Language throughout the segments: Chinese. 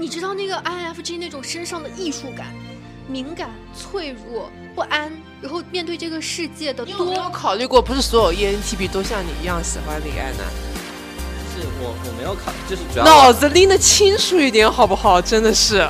你知道那个 INFJ 那种身上的艺术感，敏感、脆弱、不安，然后面对这个世界的你有没有多。考虑过，不是所有 E ENTP 都像你一样喜欢李安娜？是我我没有考，就是主要脑子拎得清楚一点好不好？真的是。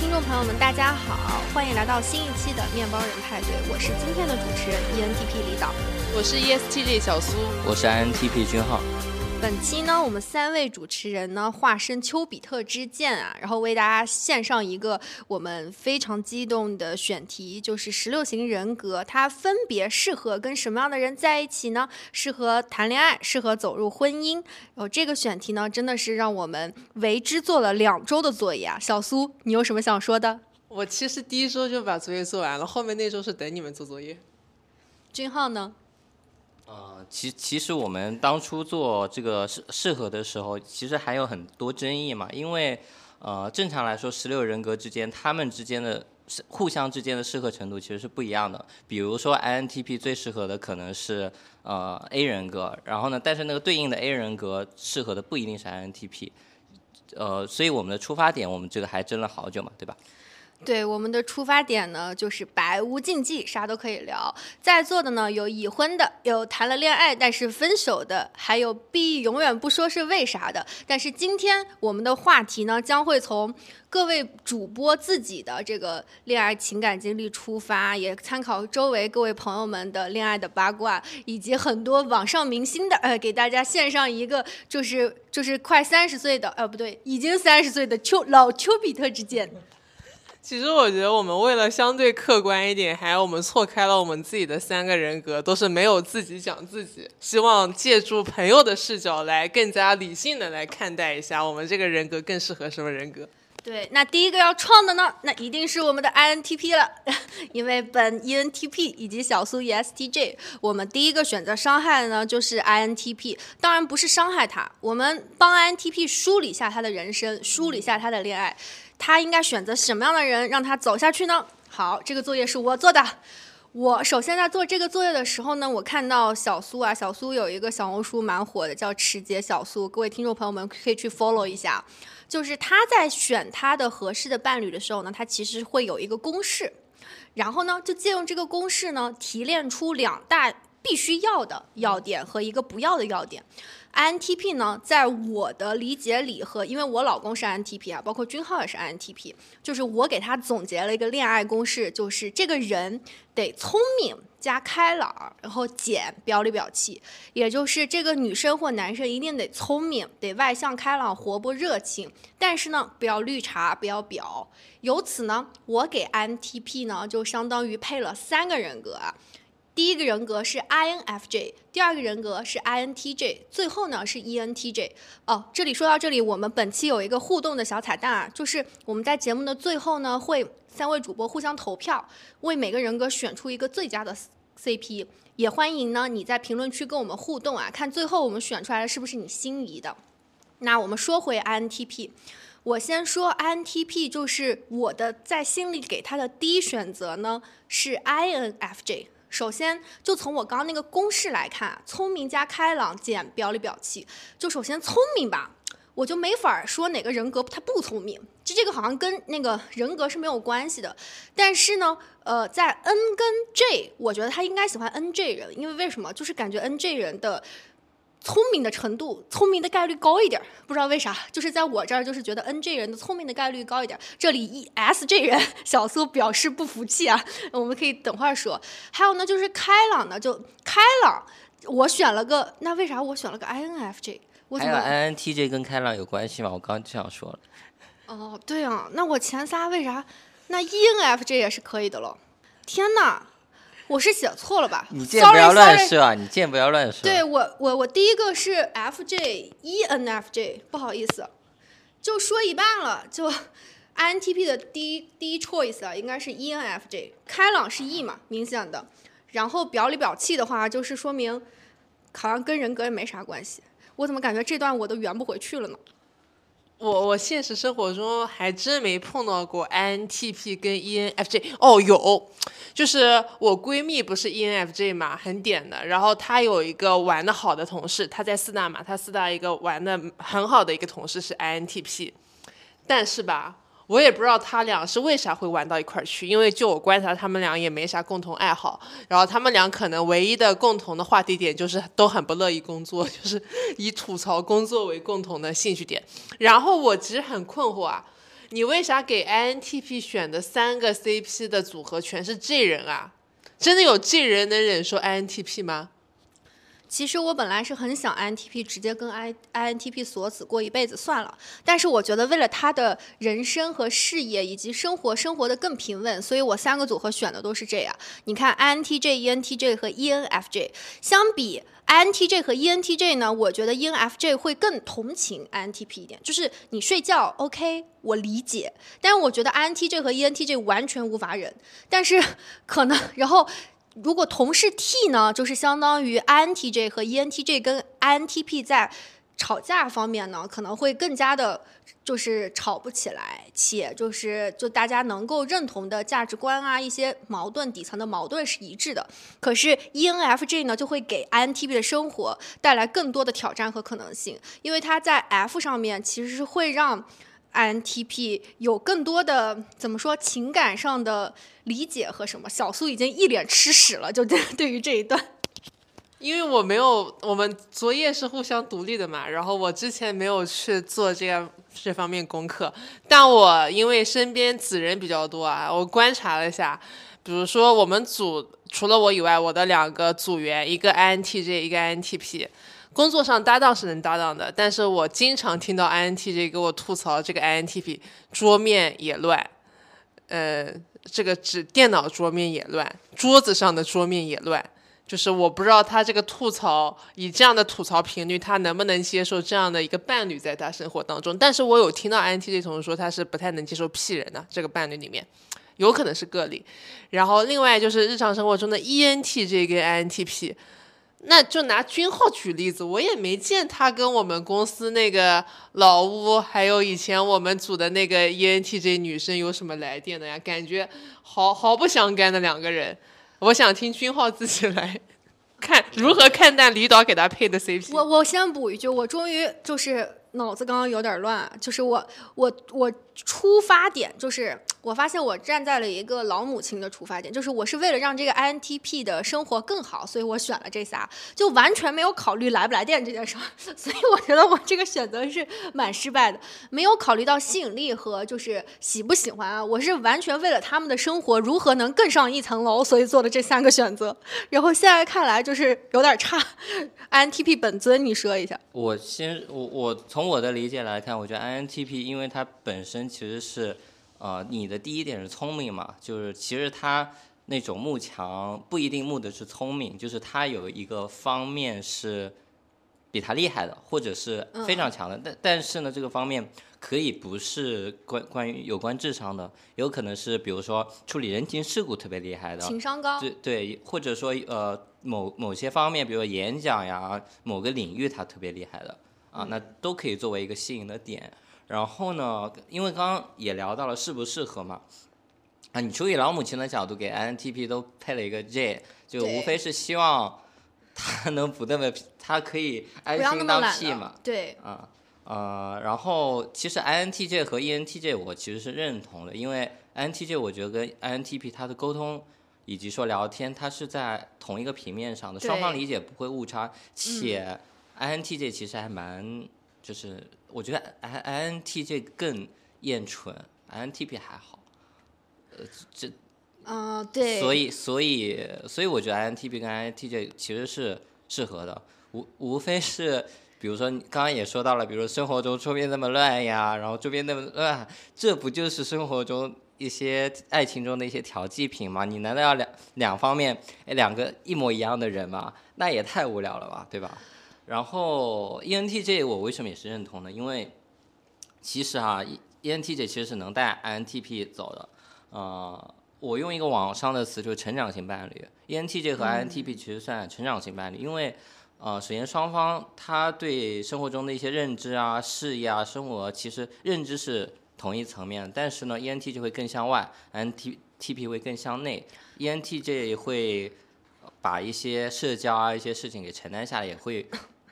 听众朋友们，大家好，欢迎来到新一期的面包人派对，我是今天的主持人 E ENTP 李导。我是 E ESTJ 小苏，我是 INTP 君浩，本期呢，我们三位主持人呢化身丘比特之箭啊，然后为大家献上一个我们非常激动的选题，就是十六型人格，它分别适合跟什么样的人在一起呢？适合谈恋爱，适合走入婚姻。然后这个选题呢，真的是让我们为之做了两周的作业啊。小苏，你有什么想说的？我其实第一周就把作业做完了，后面那周是等你们做作业。君浩呢？呃，其其实我们当初做这个适适合的时候，其实还有很多争议嘛，因为呃，正常来说，十六人格之间，他们之间的互相之间的适合程度其实是不一样的。比如说 INTP 最适合的可能是呃 A 人格，然后呢，但是那个对应的 A 人格适合的不一定是 INTP，呃，所以我们的出发点，我们这个还争了好久嘛，对吧？对，我们的出发点呢，就是百无禁忌，啥都可以聊。在座的呢，有已婚的，有谈了恋爱但是分手的，还有 B 永远不说是为啥的。但是今天我们的话题呢，将会从各位主播自己的这个恋爱情感经历出发，也参考周围各位朋友们的恋爱的八卦，以及很多网上明星的，呃，给大家献上一个就是就是快三十岁的，呃，不对，已经三十岁的丘老丘比特之箭。其实我觉得我们为了相对客观一点，还有我们错开了我们自己的三个人格，都是没有自己讲自己，希望借助朋友的视角来更加理性的来看待一下我们这个人格更适合什么人格。对，那第一个要创的呢，那一定是我们的 INTP 了，因为本 ENTP 以及小苏 ESTJ，我们第一个选择伤害的呢就是 INTP，当然不是伤害他，我们帮 INTP 梳理一下他的人生，梳理一下他的恋爱，他应该选择什么样的人让他走下去呢？好，这个作业是我做的。我首先在做这个作业的时候呢，我看到小苏啊，小苏有一个小红书蛮火的，叫池姐小苏，各位听众朋友们可以去 follow 一下。就是他在选他的合适的伴侣的时候呢，他其实会有一个公式，然后呢，就借用这个公式呢，提炼出两大必须要的要点和一个不要的要点。INTP 呢，在我的理解里和因为我老公是 INTP 啊，包括君浩也是 INTP，就是我给他总结了一个恋爱公式，就是这个人得聪明加开朗，然后减表里表气，也就是这个女生或男生一定得聪明，得外向开朗、活泼热情，但是呢，不要绿茶，不要表。由此呢，我给 INTP 呢就相当于配了三个人格啊。第一个人格是 INFJ，第二个人格是 INTJ，最后呢是 ENTJ。哦，这里说到这里，我们本期有一个互动的小彩蛋啊，就是我们在节目的最后呢，会三位主播互相投票，为每个人格选出一个最佳的 CP。也欢迎呢你在评论区跟我们互动啊，看最后我们选出来的是不是你心仪的。那我们说回 INTP，我先说 INTP，就是我的在心里给他的第一选择呢是 INFJ。首先，就从我刚刚那个公式来看，聪明加开朗减表里表气。就首先聪明吧，我就没法说哪个人格他不聪明，就这个好像跟那个人格是没有关系的。但是呢，呃，在 N 跟 J，我觉得他应该喜欢 NJ 人，因为为什么？就是感觉 NJ 人的。聪明的程度，聪明的概率高一点儿，不知道为啥，就是在我这儿，就是觉得 N J 人的聪明的概率高一点儿。这里 E S J 人小苏表示不服气啊，我们可以等会儿说。还有呢，就是开朗的，就开朗，我选了个，那为啥我选了个 I N F J？我怎么？INTJ 跟开朗有关系吗？我刚刚就想说了，哦，对啊，那我前仨为啥？那 E N F J 也是可以的喽。天哪，我是写错了吧？你见不要乱设啊！你见不要乱设。对我，我我第一个是 FJ ENFJ，不好意思，就说一半了。就 INTP 的第一第一 choice 啊，应该是 ENFJ，开朗是 E 嘛，明显的。然后表里表气的话，就是说明好像跟人格也没啥关系。我怎么感觉这段我都圆不回去了呢？我我现实生活中还真没碰到过 INTP 跟 ENFJ。哦，有，就是我闺蜜不是 ENFJ 嘛，很点的。然后她有一个玩的好的同事，她在四大嘛，她四大一个玩的很好的一个同事是 INTP，但是吧。我也不知道他俩是为啥会玩到一块儿去，因为就我观察，他们俩也没啥共同爱好。然后他们俩可能唯一的共同的话题点就是都很不乐意工作，就是以吐槽工作为共同的兴趣点。然后我其实很困惑啊，你为啥给 INTP 选的三个 CP 的组合全是 J 人啊？真的有 J 人能忍受 INTP 吗？其实我本来是很想 INTP 直接跟 I INTP 锁死过一辈子算了，但是我觉得为了他的人生和事业以及生活生活的更平稳，所以我三个组合选的都是这样。你看 INTJ、ENTJ 和 ENFJ，相比 INTJ 和 ENTJ 呢，我觉得 ENFJ 会更同情 INTP 一点，就是你睡觉 OK，我理解，但是我觉得 INTJ 和 ENTJ 完全无法忍，但是 可能然后。如果同是 T 呢，就是相当于 INTJ 和 ENTJ 跟 INTP 在吵架方面呢，可能会更加的，就是吵不起来，且就是就大家能够认同的价值观啊，一些矛盾底层的矛盾是一致的。可是 ENFJ 呢，就会给 INTP 的生活带来更多的挑战和可能性，因为它在 F 上面其实是会让。INTP 有更多的怎么说情感上的理解和什么？小苏已经一脸吃屎了，就 对于这一段，因为我没有，我们作业是互相独立的嘛，然后我之前没有去做这样这方面功课，但我因为身边子人比较多啊，我观察了一下，比如说我们组除了我以外，我的两个组员，一个 INTJ，一个 INTP。工作上搭档是能搭档的，但是我经常听到 INTJ 给我吐槽这个 INTP 桌面也乱，呃，这个指电脑桌面也乱，桌子上的桌面也乱，就是我不知道他这个吐槽以这样的吐槽频率，他能不能接受这样的一个伴侣在他生活当中？但是我有听到 INTJ 同事说他是不太能接受 P 人的这个伴侣里面，有可能是个例。然后另外就是日常生活中的 ENTJ 跟 INTP。那就拿君浩举例子，我也没见他跟我们公司那个老吴，还有以前我们组的那个 ENTJ 女生有什么来电的呀？感觉毫毫不相干的两个人。我想听君浩自己来看如何看待李导给他配的 CP。我我先补一句，我终于就是脑子刚刚有点乱，就是我我我出发点就是。我发现我站在了一个老母亲的出发点，就是我是为了让这个 INTP 的生活更好，所以我选了这仨，就完全没有考虑来不来电这件事儿。所以我觉得我这个选择是蛮失败的，没有考虑到吸引力和就是喜不喜欢啊。我是完全为了他们的生活如何能更上一层楼，所以做的这三个选择。然后现在看来就是有点差。INTP 本尊，你说一下。我先我我从我的理解来看，我觉得 INTP 因为它本身其实是。呃，你的第一点是聪明嘛？就是其实他那种慕强不一定慕的是聪明，就是他有一个方面是比他厉害的，或者是非常强的。但但是呢，这个方面可以不是关关于有关智商的，有可能是比如说处理人情世故特别厉害的，情商高。对对，或者说呃某某些方面，比如说演讲呀，某个领域他特别厉害的啊，那都可以作为一个吸引的点。然后呢，因为刚刚也聊到了适不适合嘛，啊，你出于老母亲的角度给 INTP 都配了一个 J，就无非是希望 他能不那么，他可以安心当 P 嘛，对，啊，呃，然后其实 INTJ 和 ENTJ 我其实是认同的，因为 INTJ 我觉得跟 INTP 他的沟通以及说聊天，他是在同一个平面上的，双方理解不会误差，且 INTJ 其实还蛮就是。我觉得 I I N T J 更厌蠢，I N T P 还好，呃，这，啊，对，所以所以所以我觉得 I N T P 跟 I N T J 其实是适合的，无无非是，比如说你刚刚也说到了，比如生活中周边那么乱呀，然后周边那么乱，这不就是生活中一些爱情中的一些调剂品吗？你难道要两两方面哎两个一模一样的人吗？那也太无聊了吧，对吧？然后 ENTJ 我为什么也是认同呢？因为其实啊，ENTJ 其实是能带 INTP 走的。呃，我用一个网上的词，就是成长型伴侣。ENTJ 和 INTP 其实算成长型伴侣，因为呃，首先双方他对生活中的一些认知啊、事业啊、生活，其实认知是同一层面，但是呢，ENTJ 会更向外 I N T T P 会更向内，ENTJ 会把一些社交啊、一些事情给承担下来，也会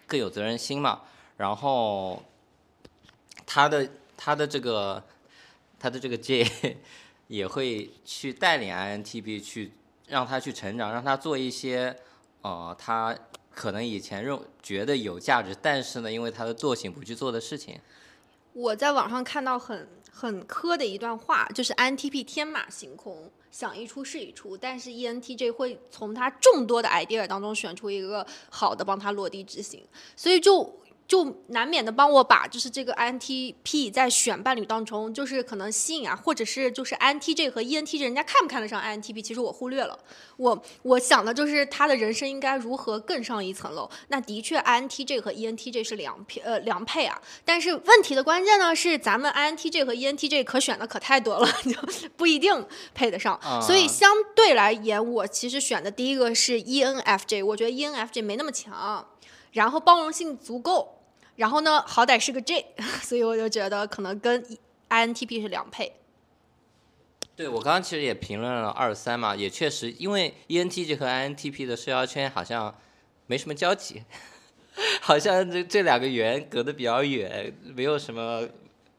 更有责任心嘛。然后他的他的这个他的这个 J 也会去带领 INTP 去让他去成长，让他做一些呃他可能以前认觉得有价值，但是呢，因为他的惰性不去做的事情。我在网上看到很很磕的一段话，就是 INTP 天马行空，想一出是一出，但是 ENTJ 会从他众多的 idea 当中选出一个好的，帮他落地执行，所以就。就难免的帮我把就是这个 INTP 在选伴侣当中，就是可能吸引啊，或者是就是 INTJ 和 ENTJ 人家看不看得上 INTP，其实我忽略了。我我想的就是他的人生应该如何更上一层楼。那的确 INTJ 和 ENTJ 是良配呃良配啊，但是问题的关键呢是咱们 INTJ 和 ENTJ 可选的可太多了，就不一定配得上。所以相对来言，我其实选的第一个是 ENFJ，我觉得 ENFJ 没那么强，然后包容性足够。然后呢，好歹是个 J，所以我就觉得可能跟 INTP 是两配。对我刚刚其实也评论了二三嘛，也确实，因为 ENTJ 和 INTP 的社交圈好像没什么交集，好像这这两个圆隔得比较远，没有什么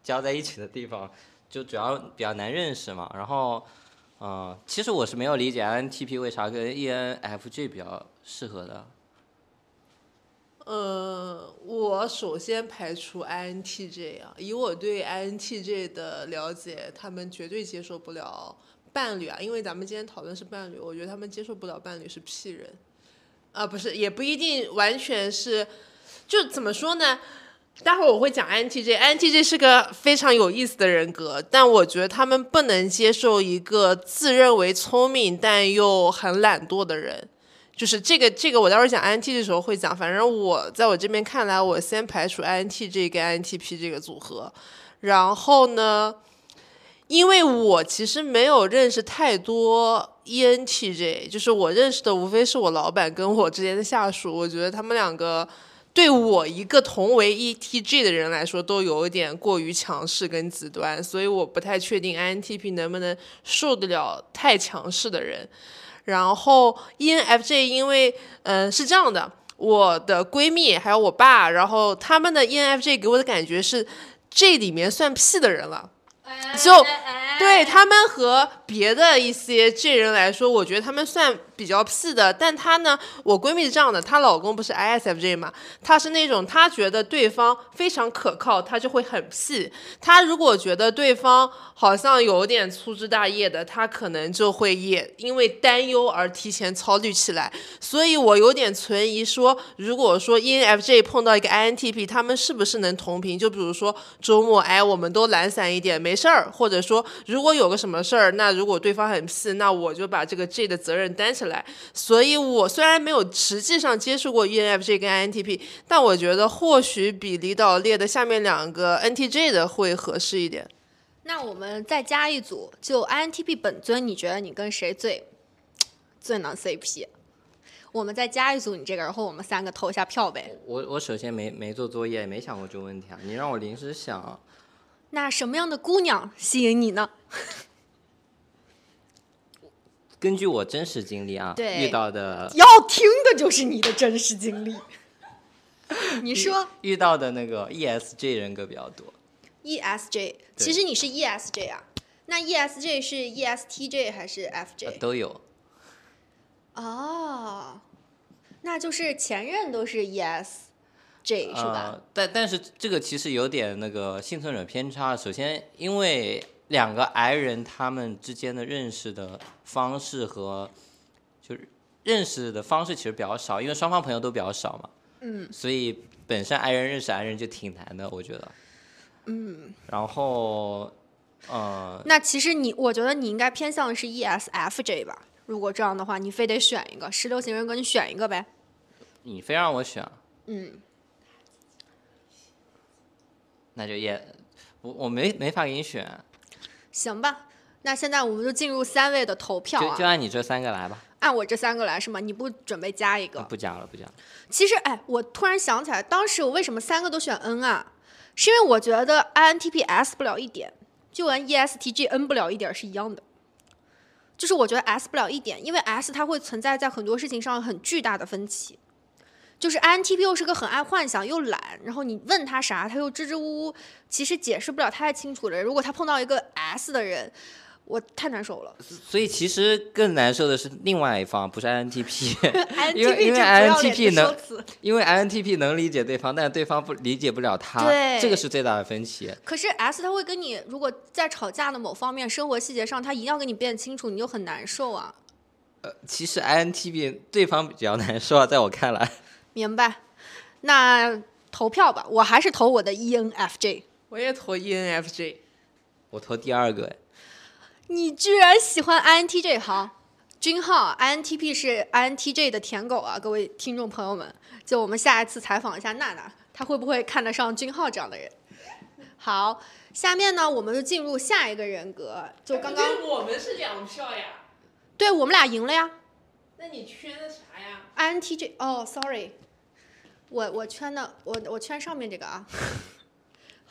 交在一起的地方，就主要比较难认识嘛。然后，嗯，其实我是没有理解 INTP 为啥跟 ENFJ 比较适合的。呃，我首先排除 INTJ 啊，以我对 INTJ 的了解，他们绝对接受不了伴侣啊，因为咱们今天讨论是伴侣，我觉得他们接受不了伴侣是屁人，啊，不是，也不一定完全是，就怎么说呢？待会儿我会讲 INTJ，INTJ 是个非常有意思的人格，但我觉得他们不能接受一个自认为聪明但又很懒惰的人。就是这个，这个我待会儿讲 INT 的时候会讲。反正我在我这边看来，我先排除 INT 这个 INTP 这个组合。然后呢，因为我其实没有认识太多 ENTJ，就是我认识的无非是我老板跟我之间的下属。我觉得他们两个对我一个同为 ETG 的人来说，都有一点过于强势跟极端，所以我不太确定 INTP 能不能受得了太强势的人。然后 ENFJ 因为嗯是这样的，我的闺蜜还有我爸，然后他们的 ENFJ 给我的感觉是这里面算屁的人了，就对他们和别的一些这人来说，我觉得他们算。比较屁的，但她呢，我闺蜜是这样的，她老公不是 ISFJ 嘛，她是那种她觉得对方非常可靠，她就会很屁。她如果觉得对方好像有点粗枝大叶的，她可能就会也因为担忧而提前操虑起来。所以我有点存疑，说如果说 ENFJ 碰到一个 INTP，他们是不是能同频？就比如说周末，哎，我们都懒散一点，没事儿，或者说如果有个什么事儿，那如果对方很屁，那我就把这个 J 的责任担起来。所以我虽然没有实际上接触过 ENFJ 跟 INTP，但我觉得或许比李导列的下面两个 NTJ 的会合适一点。那我们再加一组，就 INTP 本尊，你觉得你跟谁最最能 CP？我们再加一组你这个，然后我们三个投一下票呗。我我首先没没做作业，没想过这个问题啊，你让我临时想。那什么样的姑娘吸引你呢？根据我真实经历啊，遇到的要听的就是你的真实经历。你说遇到的那个 ESJ 人格比较多。ESJ，其实你是 ESJ 啊？那 ESJ 是 ESTJ 还是 FJ？都有。哦，那就是前任都是 ESJ 是吧？但但是这个其实有点那个幸存者偏差。首先，因为两个 I 人他们之间的认识的方式和就是认识的方式其实比较少，因为双方朋友都比较少嘛。嗯。所以本身 I 人认识 I 人就挺难的，我觉得。嗯。然后，呃。那其实你，我觉得你应该偏向的是 ESFJ 吧？如果这样的话，你非得选一个十六型人格，你选一个呗。你非让我选。嗯。那就也，我我没没法给你选。行吧，那现在我们就进入三位的投票啊！就就按你这三个来吧。按我这三个来是吗？你不准备加一个？不加了，不加了。其实，哎，我突然想起来，当时我为什么三个都选 N 啊？是因为我觉得 INTP S 不了一点，就跟 ESTG N 不了一点是一样的。就是我觉得 S 不了一点，因为 S 它会存在在很多事情上很巨大的分歧。就是 INTP 又是个很爱幻想又懒，然后你问他啥他又支支吾吾，其实解释不了太清楚的人。如果他碰到一个 S 的人，我太难受了。所以其实更难受的是另外一方，不是 INTP，因为因为 INTP 能因为 INTP 能理解对方，但是对方不理解不了他，这个是最大的分歧。可是 S 他会跟你，如果在吵架的某方面、生活细节上，他一定要跟你辩清楚，你就很难受啊。呃其实 INTP 对方比较难受啊，在我看来。明白？那投票吧，我还是投我的 E ENFJ。我也投 E ENFJ。我投第二个，哎你居然喜欢 INTJ？好，君浩，INTP 是 INTJ 的舔狗啊，各位听众朋友们，就我们下一次采访一下娜娜，她会不会看得上君浩这样的人？好，下面呢，我们就进入下一个人格，就刚刚，我们是两票呀，对我们俩赢了呀那你圈的啥呀？，INTJ，哦，sorry，我我圈的我我圈上面这个啊。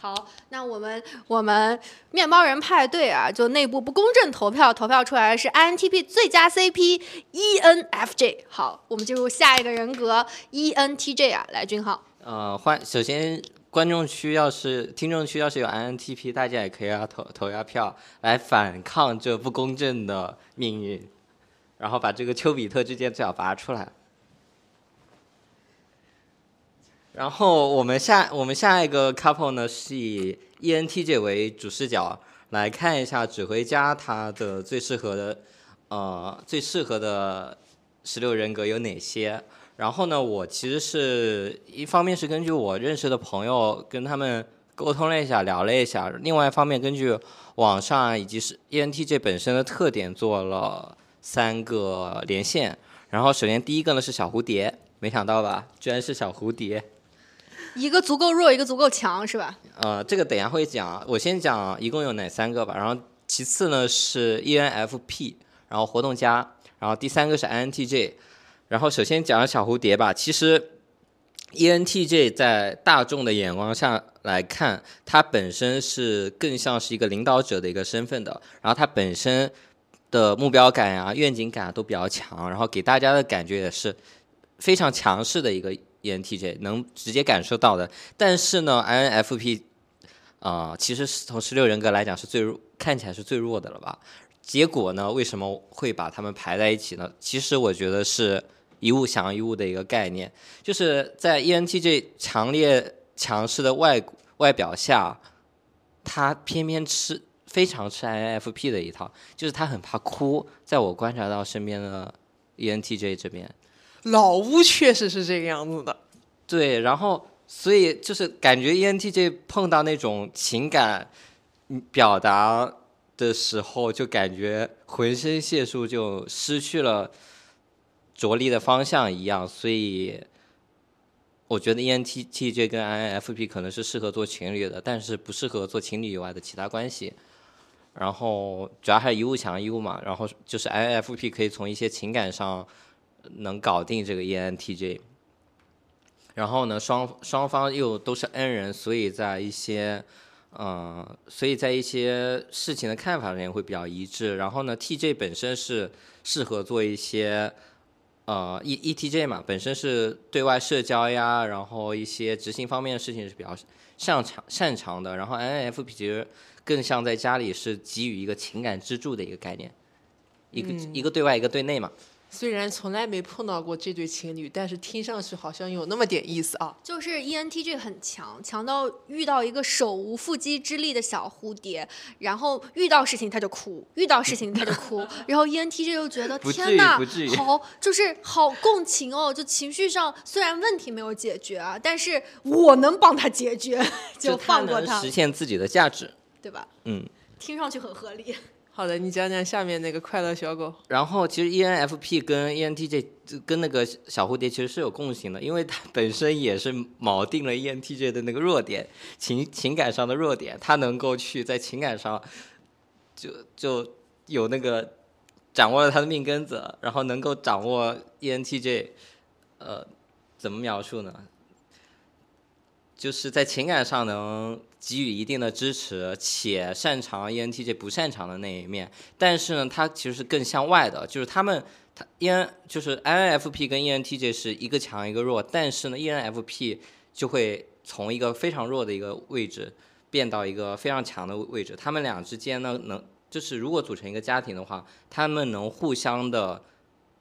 好，那我们我们面包人派对啊，就内部不公正投票，投票出来的是 INTP 最佳 CP ENFJ。好，我们进入下一个人格 ENTJ 啊，来君浩。呃，欢，首先观众区要是听众区要是有 INTP，大家也可以要投投下票来反抗这不公正的命运，然后把这个丘比特之箭最好拔出来。然后我们下我们下一个 couple 呢是以 ENTJ 为主视角来看一下指挥家他的最适合的呃最适合的十六人格有哪些。然后呢，我其实是一方面是根据我认识的朋友跟他们沟通了一下，聊了一下；另外一方面根据网上以及是 ENTJ 本身的特点做了三个连线。然后首先第一个呢是小蝴蝶，没想到吧，居然是小蝴蝶。一个足够弱，一个足够强，是吧？呃，这个等下会讲，我先讲一共有哪三个吧。然后其次呢是 E N F P，然后活动家，然后第三个是 INTJ。然后首先讲小蝴蝶吧，其实 E ENTJ 在大众的眼光下来看，它本身是更像是一个领导者的一个身份的，然后它本身的目标感啊、愿景感啊都比较强，然后给大家的感觉也是非常强势的一个 ENTJ，能直接感受到的。但是呢，INFP 啊、其实是从十六人格来讲是最，看起来是最弱的了吧？结果呢，为什么会把他们排在一起呢？其实我觉得是一物降一物的一个概念，就是在 ENTJ 强烈强势的外外表下，他偏偏吃非常吃 INFP 的一套，就是他很怕哭。在我观察到身边的 ENTJ 这边，老屋确实是这个样子的。对，然后所以就是感觉 ENTJ 碰到那种情感表达的时候，就感觉浑身解数就失去了着力的方向一样，所以我觉得 ENTJ 跟 INFP 可能是适合做情侣的，但是不适合做情侣以外的其他关系。然后主要还是一物降一物嘛，然后就是 INFP 可以从一些情感上能搞定这个 E ENTJ。然后呢，双双方又都是 N 人，所以在一些，呃，所以在一些事情的看法上面会比较一致。然后呢，TJ 本身是适合做一些，呃，E ETJ 嘛，本身是对外社交呀，然后一些执行方面的事情是比较擅长擅长的。然后 INFP 其实更像在家里是给予一个情感支柱的一个概念，一个、一个对外，一个对内嘛。虽然从来没碰到过这对情侣，但是听上去好像有那么点意思啊。就是 E ENTJ 很强，强到遇到一个手无缚鸡之力的小蝴蝶，然后遇到事情他就哭，遇到事情他就哭，然后 E ENTJ 又觉得天呐好就是好共情哦，就情绪上虽然问题没有解决啊，但是我能帮他解决，就放过他能实，现自己的价值。对吧？嗯，听上去很合理。好的，你讲讲下面那个快乐小狗。然后其实 E N F P 跟 ENTJ 跟那个小蝴蝶其实是有共性的，因为它本身也是锚定了 E N T J 的那个弱点，情情感上的弱点，它能够去在情感上就就有那个掌握了他的命根子，然后能够掌握 ENTJ，呃，怎么描述呢？就是在情感上能给予一定的支持，且擅长 ENTJ 不擅长的那一面。但是呢，他其实是更向外的，就是他们，他 EN 就是 INFP 跟 ENTJ 是一个强一个弱，但是呢，ENFP 就会从一个非常弱的一个位置变到一个非常强的位置。他们俩之间呢，能就是如果组成一个家庭的话，他们能互相的。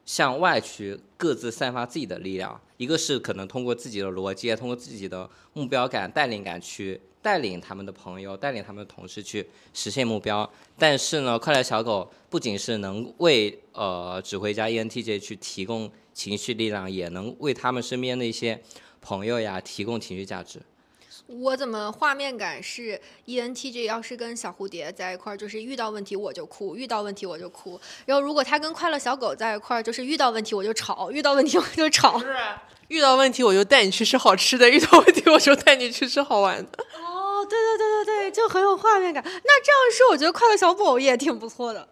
向外去各自散发自己的力量，一个是可能通过自己的逻辑，通过自己的目标感、带领感去带领他们的朋友，带领他们的同事去实现目标。但是呢，快乐小狗不仅是能为呃指挥家 ENTJ 去提供情绪力量，也能为他们身边的一些朋友呀提供情绪价值。我怎么画面感是 ENTJ 要是跟小蝴蝶在一块儿，就是遇到问题我就哭，遇到问题我就哭。然后如果他跟快乐小狗在一块儿，就是遇到问题我就吵，遇到问题我就吵。是，遇到问题我就带你去吃好吃的，遇到问题我就带你去吃好玩的。哦，对对对对对，就很有画面感。那这样说，我觉得快乐小狗也挺不错的。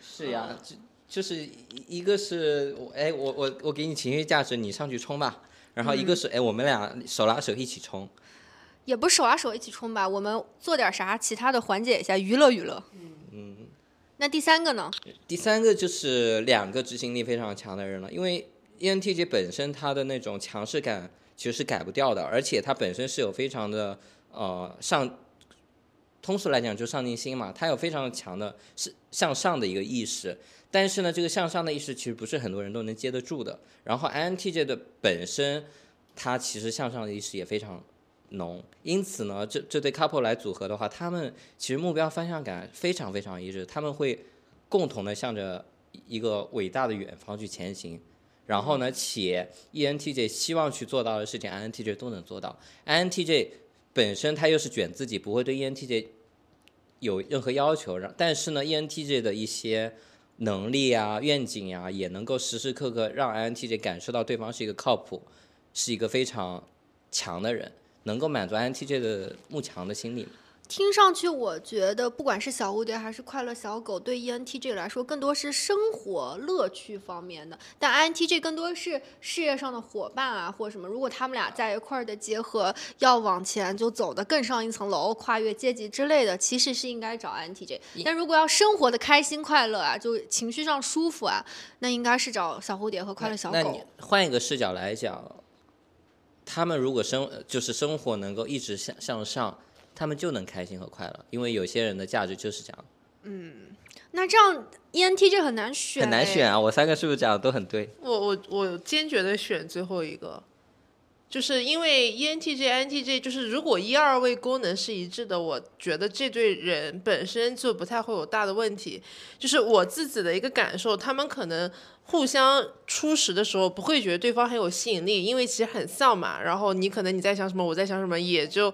是呀，就就是一个是，哎，我我我给你情绪价值，你上去冲吧。然后一个是，哎，我们俩手拉手一起冲。也不是手拉手一起冲吧，我们做点啥其他的缓解一下，娱乐娱乐。嗯，那第三个呢？第三个就是两个执行力非常强的人了，因为 ENTJ 本身他的那种强势感其实是改不掉的，而且他本身是有非常的呃上，通俗来讲就上进心嘛，他有非常强的是向上的一个意识，但是呢，这个向上的意识其实不是很多人都能接得住的。然后 INTJ 的本身，他其实向上的意识也非常。浓，因此呢，这这对 couple 来组合的话，他们其实目标方向感非常非常一致，他们会共同的向着一个伟大的远方去前行。然后呢，且 ENTJ 希望去做到的事情，INTJ 都能做到。INTJ 本身他又是卷自己，不会对 ENTJ 有任何要求，然但是呢，ENTJ 的一些能力啊、愿景呀，也能够时时刻刻让 INTJ 感受到对方是一个靠谱、是一个非常强的人。能够满足 INTJ 的慕强的心理。听上去，我觉得不管是小蝴蝶还是快乐小狗，对 ENTJ 来说更多是生活乐趣方面的，但 INTJ 更多是事业上的伙伴啊，或什么。如果他们俩在一块儿的结合，要往前就走得更上一层楼，跨越阶级之类的，其实是应该找 INTJ。但如果要生活的开心快乐啊，就情绪上舒服啊，那应该是找小蝴蝶和快乐小狗。那你换一个视角来讲。他们如果生就是生活能够一直向向上，他们就能开心和快乐，因为有些人的价值就是这样。嗯，那这样 ENTJ 很难选，很难选啊！我三个是不是讲的都很对？我我我坚决的选最后一个。就是因为 ENTJ、INTJ，就是如果一二位功能是一致的，我觉得这对人本身就不太会有大的问题。就是我自己的一个感受，他们可能互相初识的时候不会觉得对方很有吸引力，因为其实很像嘛。然后你可能你在想什么，我在想什么，也就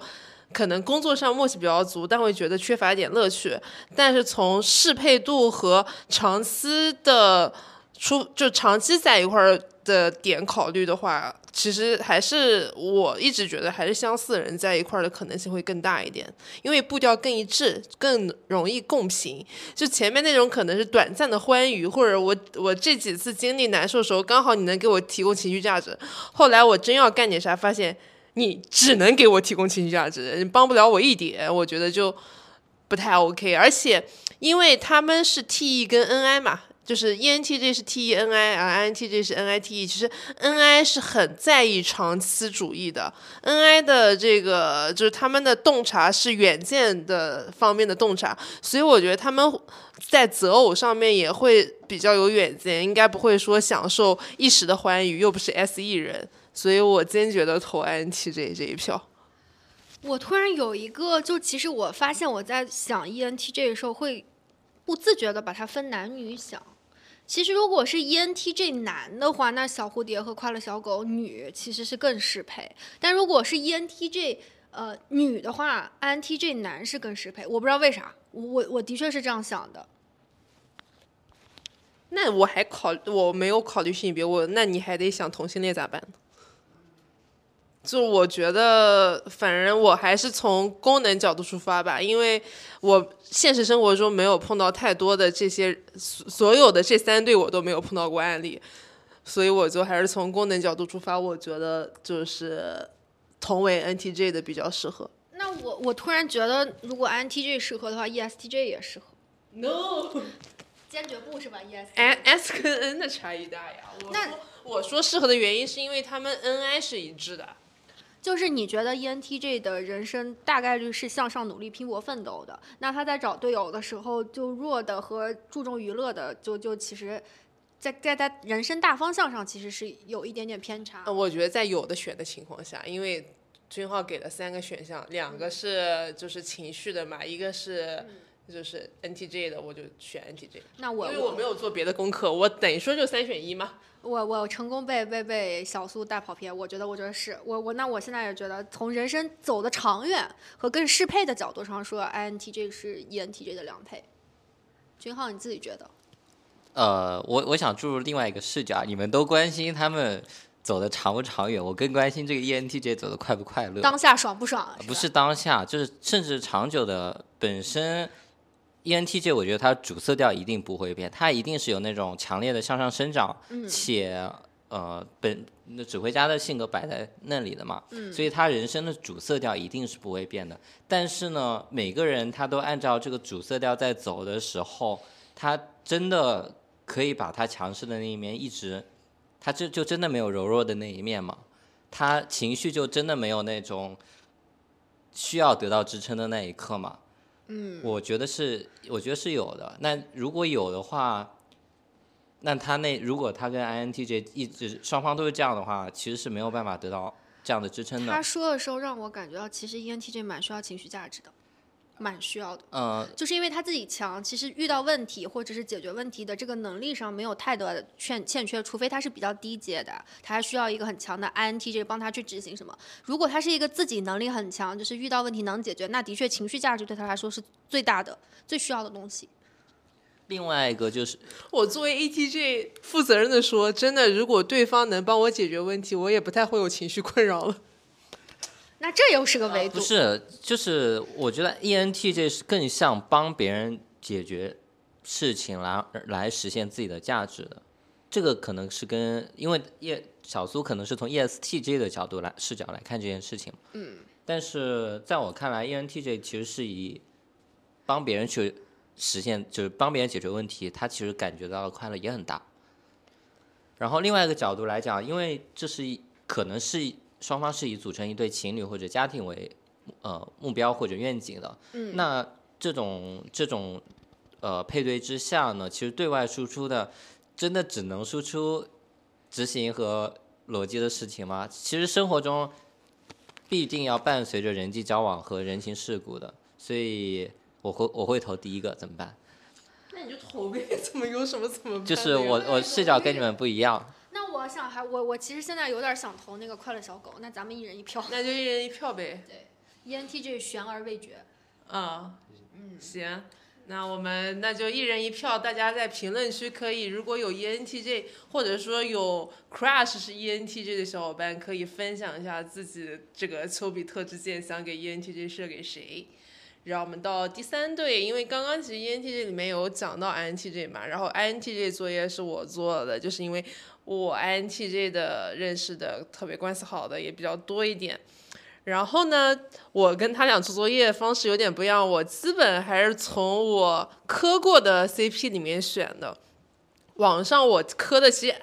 可能工作上默契比较足，但会觉得缺乏一点乐趣。但是从适配度和长期的出，就长期在一块儿的点考虑的话。其实还是我一直觉得，还是相似的人在一块儿的可能性会更大一点，因为步调更一致，更容易共频。就前面那种可能是短暂的欢愉，或者我我这几次经历难受的时候，刚好你能给我提供情绪价值。后来我真要干点啥，发现你只能给我提供情绪价值，你帮不了我一点，我觉得就不太 OK。而且因为他们是 T E 跟 N I 嘛。就是 ENTJ 是 T E N I，而 INTJ 是 N I T E。其实 N I 是很在意长期主义的，N I 的这个就是他们的洞察是远见的方面的洞察，所以我觉得他们在择偶上面也会比较有远见，应该不会说享受一时的欢愉，又不是 S E 人，所以我坚决的投 INTJ 这一票。我突然有一个，就其实我发现我在想 ENTJ 的时候，会不自觉的把它分男女想。其实，如果是 ENTJ 男的话，那小蝴蝶和快乐小狗女其实是更适配。但如果是 ENTJ 呃女的话，INTJ 男是更适配。我不知道为啥，我我的确是这样想的。那我还考我没有考虑性别，我那你还得想同性恋咋办？就我觉得，反正我还是从功能角度出发吧，因为我现实生活中没有碰到太多的这些，所所有的这三对我都没有碰到过案例，所以我就还是从功能角度出发，我觉得就是同为 NTJ 的比较适合。那我我突然觉得，如果 INTJ 适合的话，ESTJ 也适合。No，坚决不是吧？ES。S S 跟 N 的差异大呀。我那我说适合的原因是因为他们 N I 是一致的。就是你觉得 E ENTJ 的人生大概率是向上努力、拼搏奋斗的，那他在找队友的时候，就弱的和注重娱乐的，就就其实在，在在人生大方向上其实是有一点点偏差。呃我觉得在有的选的情况下，因为君浩给了三个选项，两个是就是情绪的嘛，一个是就是 NTJ 的，我就选 NTJ。那我因为我没有做别的功课，我等于说就三选一嘛。我我成功被被被小苏带跑偏，我觉得我觉得是我我那我现在也觉得从人生走的长远和更适配的角度上说，INTJ 是 E ENTJ 的良配。君浩你自己觉得？呃，我我想注入另外一个视角，你们都关心他们走的长不长远，我更关心这个 E ENTJ 走的快不快乐。当下爽不爽？吧不是当下，就是甚至长久的本身，ENTJ 我觉得它主色调一定不会变，它一定是有那种强烈的向上生长，且呃本那指挥家的性格摆在那里的嘛，所以他人生的主色调一定是不会变的。但是呢，每个人他都按照这个主色调在走的时候，他真的可以把他强势的那一面一直，他就就真的没有柔弱的那一面嘛？他情绪就真的没有那种需要得到支撑的那一刻嘛？嗯，我觉得是，我觉得是有的。那如果有的话，那他那如果他跟 INTJ 一直双方都是这样的话，其实是没有办法得到这样的支撑的他。说的时候让我感觉到，其实 E ENTJ 蛮需要情绪价值的，蛮需要的。呃，就是因为他自己强，其实遇到问题或者是解决问题的这个能力上没有太多的欠欠缺，除非他是比较低阶的，他还需要一个很强的 INTJ 帮他去执行什么。如果他是一个自己能力很强，就是遇到问题能解决，那的确情绪价值对他来说是最大的、最需要的东西。另外一个就是我作为 ATJ 负责任的说，真的，如果对方能帮我解决问题，我也不太会有情绪困扰了。那这又是个维度。不是，就是我觉得 E ENTJ 是更像帮别人解决事情来来实现自己的价值的。这个可能是跟因为叶小苏可能是从 E ESTJ 的角度来视角来看这件事情，嗯，但是在我看来，E ENTJ 其实是以帮别人去实现，就是帮别人解决问题，他其实感觉到的快乐也很大。然后另外一个角度来讲，因为这是一可能是双方是以组成一对情侣或者家庭为呃目标或者愿景的，嗯，那这种这种呃配对之下呢，其实对外输出的真的只能输出执行和逻辑的事情吗？其实生活中必定要伴随着人际交往和人情世故的，所以我会我会投第一个，怎么办？那你就投呗，怎么有什么怎么办？就是我我视角跟你们不一样，那我想还我我其实现在有点想投那个快乐小狗，那咱们一人一票。那就一人一票呗。对 ENTJ 悬而未决。啊，嗯，行，那我们那就一人一票，大家在评论区可以，如果有 E ENTJ 或者说有 crush 是 E ENTJ 的小伙伴，可以分享一下自己这个丘比特之箭想给 E ENTJ 射给谁。然后我们到第三队，因为刚刚其实 E ENTJ 里面有讲到 INTJ 嘛，然后 INTJ 作业是我做的，就是因为我 INTJ 的认识的特别关系好的也比较多一点。然后呢，我跟他俩做作业方式有点不一样，我基本还是从我磕过的 CP 里面选的。网上我磕的，其实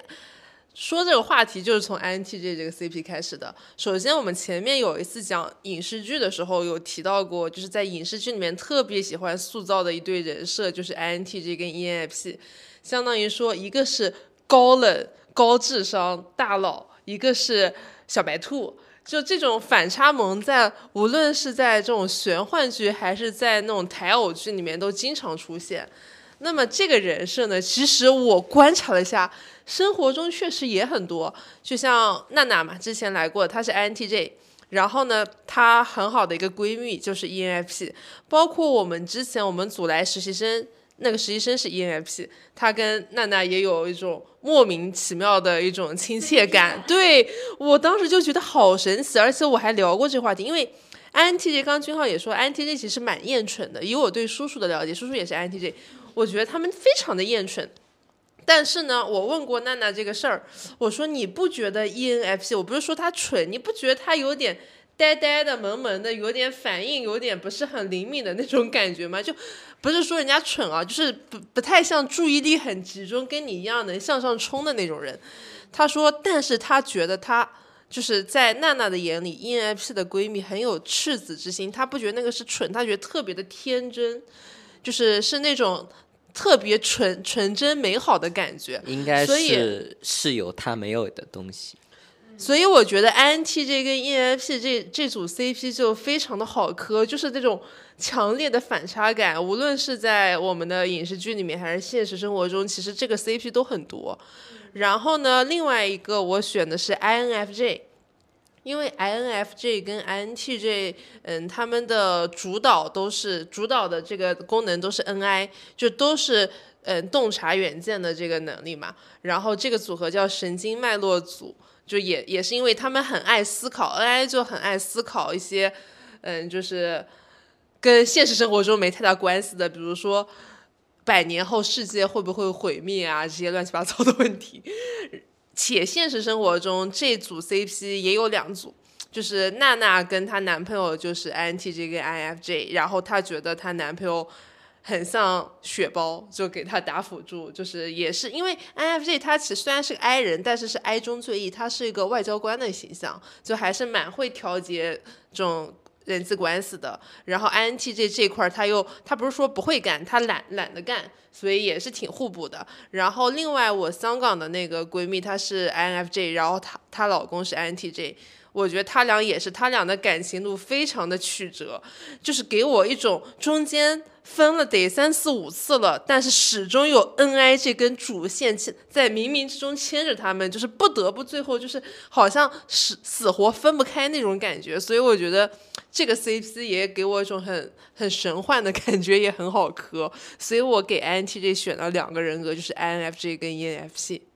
说这个话题就是从 INTJ 这个 CP 开始的。首先，我们前面有一次讲影视剧的时候有提到过，就是在影视剧里面特别喜欢塑造的一对人设，就是 INTJ 跟 ENFP，相当于说一个是高冷、高智商大佬，一个是小白兔。就这种反差萌在，无论是在这种玄幻剧，还是在那种台偶剧里面，都经常出现。那么这个人设呢，其实我观察了一下，生活中确实也很多。就像娜娜嘛，之前来过，她是 INTJ，然后呢，她很好的一个闺蜜就是 ENFP，包括我们之前我们组来实习生那个实习生是 ENFP，他跟娜娜也有一种莫名其妙的一种亲切感。对我当时就觉得好神奇，而且我还聊过这个话题，因为 INTJ 刚刚君浩也说，INTJ 其实蛮厌蠢的。以我对叔叔的了解，叔叔也是 INTJ，我觉得他们非常的厌蠢。但是呢，我问过娜娜这个事儿，我说你不觉得 ENFP？我不是说他蠢，你不觉得他有点？呆呆的、萌萌的，有点反应，有点不是很灵敏的那种感觉嘛？就不是说人家蠢啊，就是不不太像注意力很集中，跟你一样能向上冲的那种人。他说，但是他觉得他就是在娜娜的眼里，ENFP 的闺蜜很有赤子之心，他不觉得那个是蠢，他觉得特别的天真，就是是那种特别纯纯真美好的感觉。应该是是有他没有的东西。所以我觉得 INTJ 跟 ENFP 这这组 CP 就非常的好磕，就是那种强烈的反差感，无论是在我们的影视剧里面还是现实生活中，其实这个 CP 都很多。然后呢，另外一个我选的是 INFJ，因为 INFJ 跟 INTJ，嗯，他们的主导都是主导的这个功能都是 NI，就都是嗯洞察远见的这个能力嘛。然后这个组合叫神经脉络组。就也也是因为他们很爱思考，NI 就很爱思考一些，嗯，就是跟现实生活中没太大关系的，比如说百年后世界会不会毁灭啊这些乱七八糟的问题。且现实生活中这组 CP 也有两组，就是娜娜跟她男朋友就是 INTJ 跟 I F J，然后她觉得她男朋友。很像血包，就给他打辅助，就是也是因为 INFJ 他其实虽然是个 I 人，但是是 I 中最 E，他是一个外交官的形象，就还是蛮会调节这种人际关系的。然后 INTJ 这块儿他又他不是说不会干，他懒懒得干，所以也是挺互补的。然后另外我香港的那个闺蜜她是 INFJ，然后她她老公是 INTJ。我觉得他俩也是，他俩的感情路非常的曲折，就是给我一种中间分了得三四五次了，但是始终有 N I 这根主线牵在冥冥之中牵着他们，就是不得不最后就是好像死死活分不开那种感觉，所以我觉得这个 C P 也给我一种很很神幻的感觉，也很好磕，所以我给 I N T J 选了两个人格，就是 I N F J 跟 E N F P。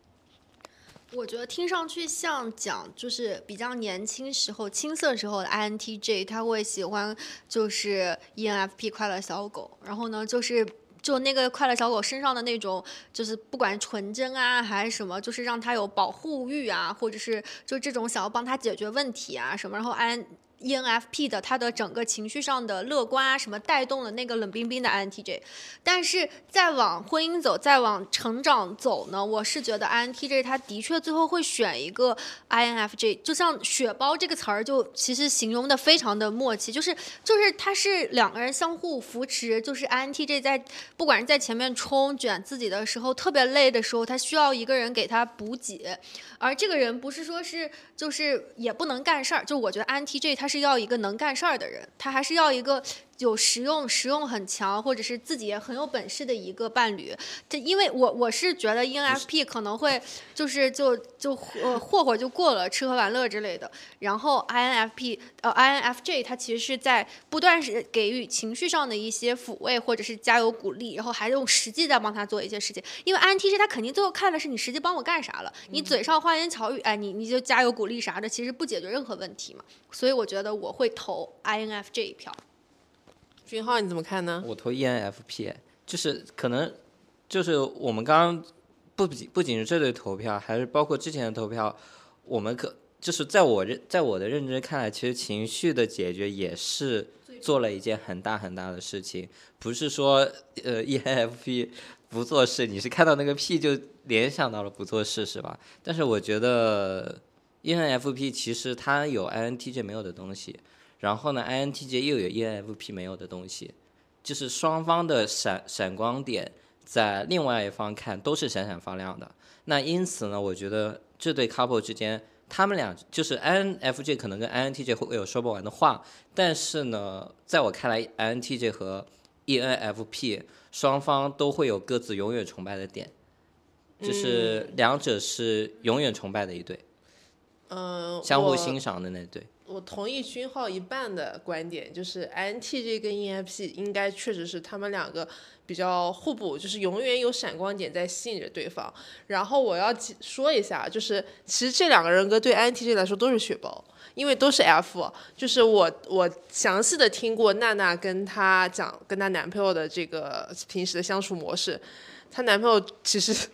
我觉得听上去像讲，就是比较年轻时候、青涩时候的 INTJ，他会喜欢就是 ENFP 快乐小狗，然后呢，就是就那个快乐小狗身上的那种，就是不管纯真啊还是什么，就是让他有保护欲啊，或者是就这种想要帮他解决问题啊什么，然后 I。ENFP 的他的整个情绪上的乐观啊，什么带动了那个冷冰冰的 INTJ，但是再往婚姻走，再往成长走呢，我是觉得 INTJ 他的确最后会选一个 INFJ，就像血包这个词儿，就其实形容的非常的默契，就是就是他是两个人相互扶持，就是 INTJ 在不管是在前面冲卷自己的时候，特别累的时候，他需要一个人给他补给，而这个人不是说是就是也不能干事儿，就我觉得 INTJ 他是。是要一个能干事儿的人，他还是要一个。有实用、实用很强，或者是自己也很有本事的一个伴侣。这因为我我是觉得 ENFP 可能会就是就就呃霍霍就过了，吃喝玩乐之类的。然后 INFP 呃 INFJ 它其实是在不断是给予情绪上的一些抚慰，或者是加油鼓励，然后还用实际在帮他做一些事情。因为 INTJ 他肯定最后看的是你实际帮我干啥了，你嘴上花言巧语，哎你你就加油鼓励啥的，其实不解决任何问题嘛。所以我觉得我会投 INFJ 一票。君浩，你怎么看呢？我投 ENFP，就是可能就是我们刚刚不仅不仅是这对投票，还是包括之前的投票，我们可就是在我认在我的认知看来，其实情绪的解决也是做了一件很大很大的事情，不是说呃 ENFP 不做事，你是看到那个 P 就联想到了不做事是吧？但是我觉得 ENFP 其实它有 INTJ 没有的东西。然后呢，INTJ 又有 ENFP 没有的东西，就是双方的闪闪光点在另外一方看都是闪闪发亮的。那因此呢，我觉得这对 couple 之间，他们俩就是 INFJ 可能跟 INTJ 会有说不完的话，但是呢，在我看来，INTJ 和 ENFP 双方都会有各自永远崇拜的点，就是两者是永远崇拜的一对。嗯，相互欣赏的那对。我同意君浩一半的观点，就是 INTJ 跟 ENFP 应该确实是他们两个比较互补，就是永远有闪光点在吸引着对方。然后我要说一下，就是其实这两个人格对 INTJ 来说都是血包，因为都是 F。就是我我详细的听过娜娜跟她讲跟她男朋友的这个平时的相处模式，她男朋友其实。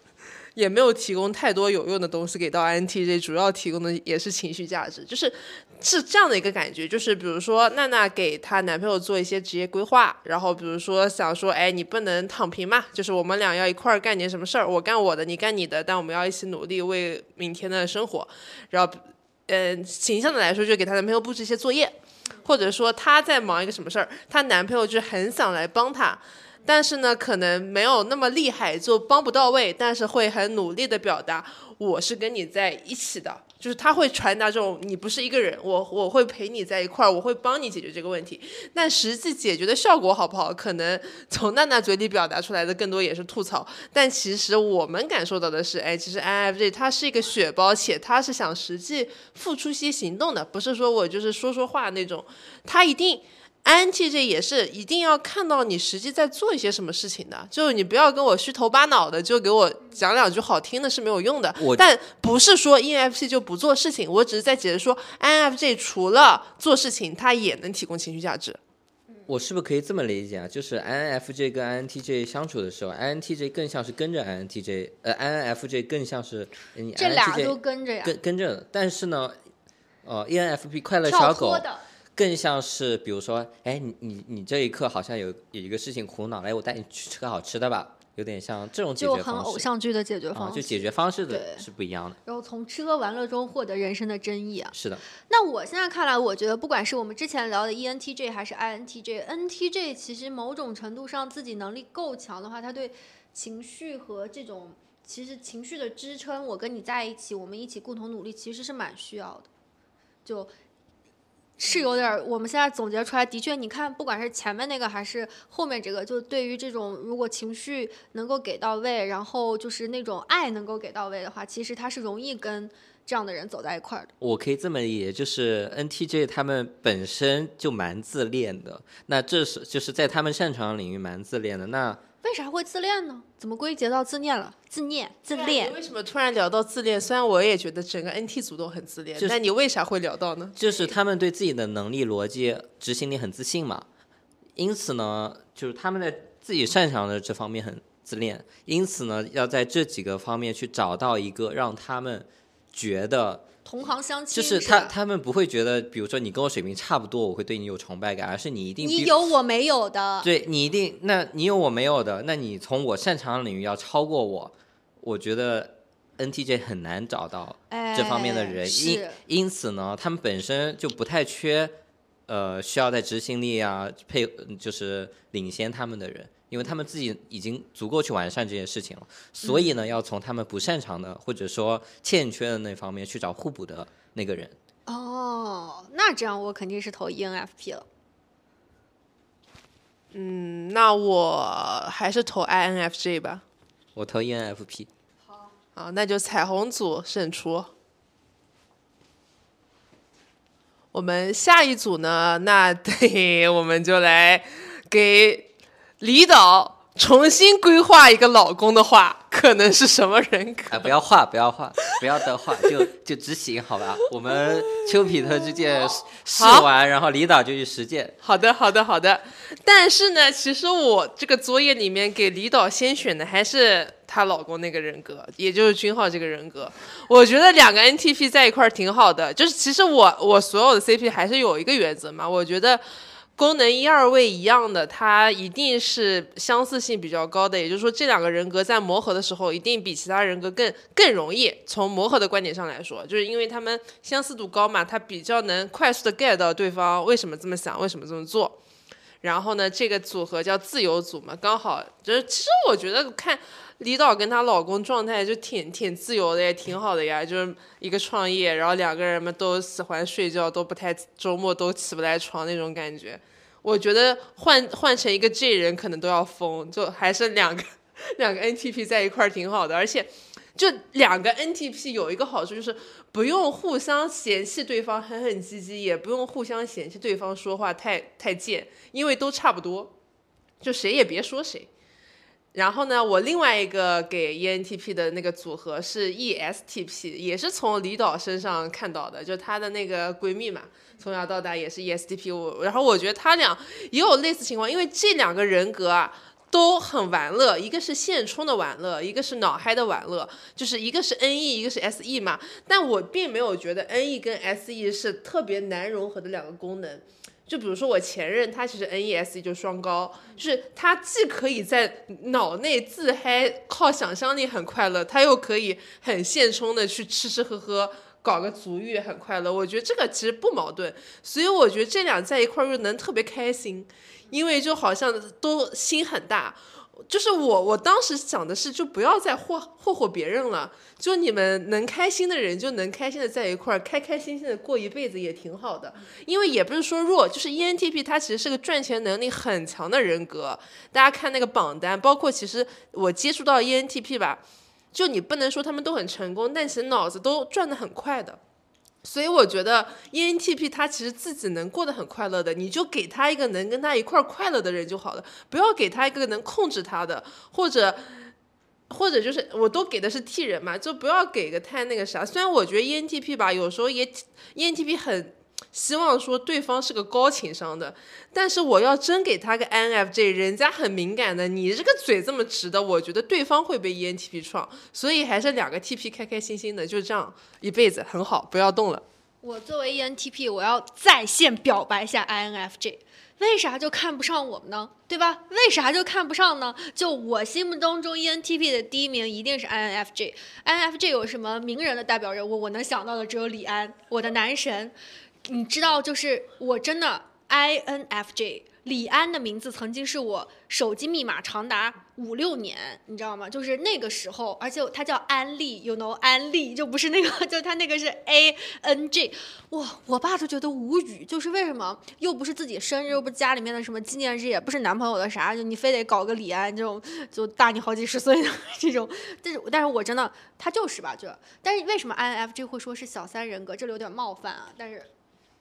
也没有提供太多有用的东西给到 INTJ，主要提供的也是情绪价值，就是是这样的一个感觉。就是比如说娜娜给她男朋友做一些职业规划，然后比如说想说，哎，你不能躺平嘛，就是我们俩要一块儿干点什么事儿，我干我的，你干你的，但我们要一起努力为明天的生活。然后，嗯、形象的来说，就给她男朋友布置一些作业，或者说她在忙一个什么事儿，她男朋友就很想来帮她。但是呢，可能没有那么厉害，就帮不到位，但是会很努力的表达我是跟你在一起的，就是他会传达这种你不是一个人，我我会陪你在一块儿，我会帮你解决这个问题。但实际解决的效果好不好，可能从娜娜嘴里表达出来的更多也是吐槽。但其实我们感受到的是，哎，其实 INFJ 他是一个血包，且他是想实际付出些行动的，不是说我就是说说话那种，他一定。INTJ 也是一定要看到你实际在做一些什么事情的，就是你不要跟我虚头巴脑的，就给我讲两句好听的是没有用的我。但不是说 ENFP 就不做事情，我只是在解释说 INFJ 除了做事情，它也能提供情绪价值。我是不是可以这么理解啊？就是 INFJ 跟 INTJ 相处的时候，INTJ 更像是跟着 INTJ，呃，INFJ 更像是你这俩都跟着呀，跟跟着，但是呢，呃，ENFP 快乐小狗脱的。更像是，比如说，哎，你你你这一刻好像有有一个事情苦恼，来，我带你去吃个好吃的吧，有点像这种解就很决方式偶像剧的解决啊，方式，就解决方式的对是不一样的。然后从吃喝玩乐中获得人生的真意啊。是的，那我现在看来，我觉得不管是我们之前聊的 E ENTJ 还是 INTJ，NTJ 其实某种程度上自己能力够强的话，他对情绪和这种其实情绪的支撑，我跟你在一起，我们一起共同努力，其实是蛮需要的。就是有点，我们现在总结出来，的确，你看，不管是前面那个还是后面这个，就对于这种如果情绪能够给到位，然后就是那种爱能够给到位的话，其实他是容易跟这样的人走在一块儿的。我可以这么理解，就是 NTJ 他们本身就蛮自恋的，那这是就是在他们擅长领域蛮自恋的。那为啥会自恋呢？怎么归结到自恋了？自恋、自你恋，为什么突然聊到自恋？虽然我也觉得整个 NT 组都很自恋，就是但你为啥会聊到呢？就是他们对自己的能力、逻辑、执行力很自信嘛，因此呢，就是他们在自己擅长的这方面很自恋，因此呢，要在这几个方面去找到一个让他们觉得，同行相亲就是他他们不会觉得，比如说你跟我水平差不多，我会对你有崇拜感，而是你一定你有我没有的，对你一定，那你有我没有的，那你从我擅长的领域要超过我，我觉得 NTJ 很难找到这方面的人，哎因因此呢，他们本身就不太缺，呃，需要在执行力啊配就是领先他们的人，因为他们自己已经足够去完善这些事情了，所以呢，要从他们不擅长的或者说欠缺的那方面去找互补的那个人。哦，那这样我肯定是投 E ENFP 了。嗯，那我还是投 INFJ 吧。我投 E ENFP。好，那就彩虹组胜出。我们下一组呢？那 对，我们就来给李导重新规划一个老公的话，可能是什么人格？啊，不要画，不要画，不要的画，就就执行，好吧？我们丘比特之箭试完，然后李导就去实践。好的，好的，好的。但是呢，其实我这个作业里面给李导先选的还是她老公那个人格，也就是君浩这个人格。我觉得两个 NTP 在一块儿挺好的。就是其实我我所有的 CP 还是有一个原则嘛，我觉得功能一二位一样的，它一定是相似性比较高的。也就是说，这两个人格在磨合的时候，一定比其他人格更更容易。从磨合的观点上来说，就是因为他们相似度高嘛，他比较能快速的 get 到对方为什么这么想，为什么这么做。然后呢，这个组合叫自由组嘛，刚好就是，其实我觉得看李导跟她老公状态就挺挺自由的，也挺好的呀。就是一个创业，然后两个人嘛都喜欢睡觉，都不太周末都起不来床那种感觉。我觉得换换成一个 J 人可能都要疯，就还是两个两个 NTP 在一块儿挺好的，而且就两个 NTP 有一个好处就是不用互相嫌弃对方哼哼唧唧，也不用互相嫌弃对方说话太太贱，因为都差不多，就谁也别说谁。然后呢，我另外一个给 ENTP 的那个组合是 ESTP，也是从李导身上看到的，就她的那个闺蜜嘛，从小到大也是 ESTP。我然后我觉得他俩也有类似情况，因为这两个人格啊都很玩乐，一个是现充的玩乐，一个是脑嗨的玩乐，就是一个是 NE，一个是 SE 嘛。但我并没有觉得 NE 跟 SE 是特别难融合的两个功能。就比如说我前任，他其实 NESE 就双高，就是他既可以在脑内自嗨，靠想象力很快乐，他又可以很现充的去吃吃喝喝，搞个足浴很快乐。我觉得这个其实不矛盾，所以我觉得这俩在一块儿又能特别开心，因为就好像都心很大。就是我，我当时想的是，就不要再霍霍霍别人了，就你们能开心的人就能开心的在一块儿，开开心心的过一辈子也挺好的。因为也不是说弱，就是 ENTP 他其实是个赚钱能力很强的人格。大家看那个榜单，包括其实我接触到 ENTP 吧，就你不能说他们都很成功，但其实脑子都转得很快的。所以我觉得 ENTP 他其实自己能过得很快乐的，你就给他一个能跟他一块快乐的人就好了，不要给他一个能控制他的，或者或者就是我都给的是 T 人嘛，就不要给个太那个啥。虽然我觉得 ENTP 吧，有时候也 ENTP 很希望说对方是个高情商的，但是我要真给他个 INFJ，人家很敏感的，你这个嘴这么直的，我觉得对方会被 ENTP 创，所以还是两个 TP 开开心心的，就这样一辈子很好，不要动了。我作为 ENTP，我要在线表白一下 INFJ，为啥就看不上我们呢？对吧？为啥就看不上呢？就我心目当中 ENTP 的第一名一定是 INFJ。INFJ 有什么名人的代表人物？我能想到的只有李安，我的男神。你知道，就是我真的 INFJ。李安的名字曾经是我手机密码长达五六年，你知道吗？就是那个时候，而且他叫安利，you know 安利，就不是那个，就他那个是 A N G，哇，我爸都觉得无语，就是为什么又不是自己生日，又不是家里面的什么纪念日，也不是男朋友的啥，就你非得搞个李安这种，就大你好几十岁的这种，但是但是我真的他就是吧，就但是为什么 I N F J 会说是小三人格，这里有点冒犯啊，但是。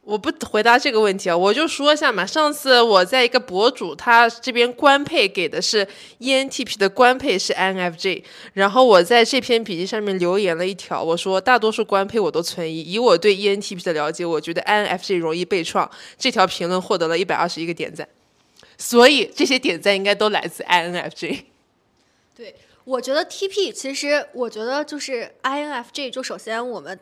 我不回答这个问题啊，我就说一下嘛。上次我在一个博主，他这边官配给的是 ENTP 的官配是 INFJ，然后我在这篇笔记上面留言了一条，我说大多数官配我都存疑，以我对 ENTP 的了解，我觉得 INFJ 容易被创。这条评论获得了一百二十一个点赞，所以这些点赞应该都来自 INFJ。对，我觉得 TP 其实我觉得就是 INFJ，就首先我们。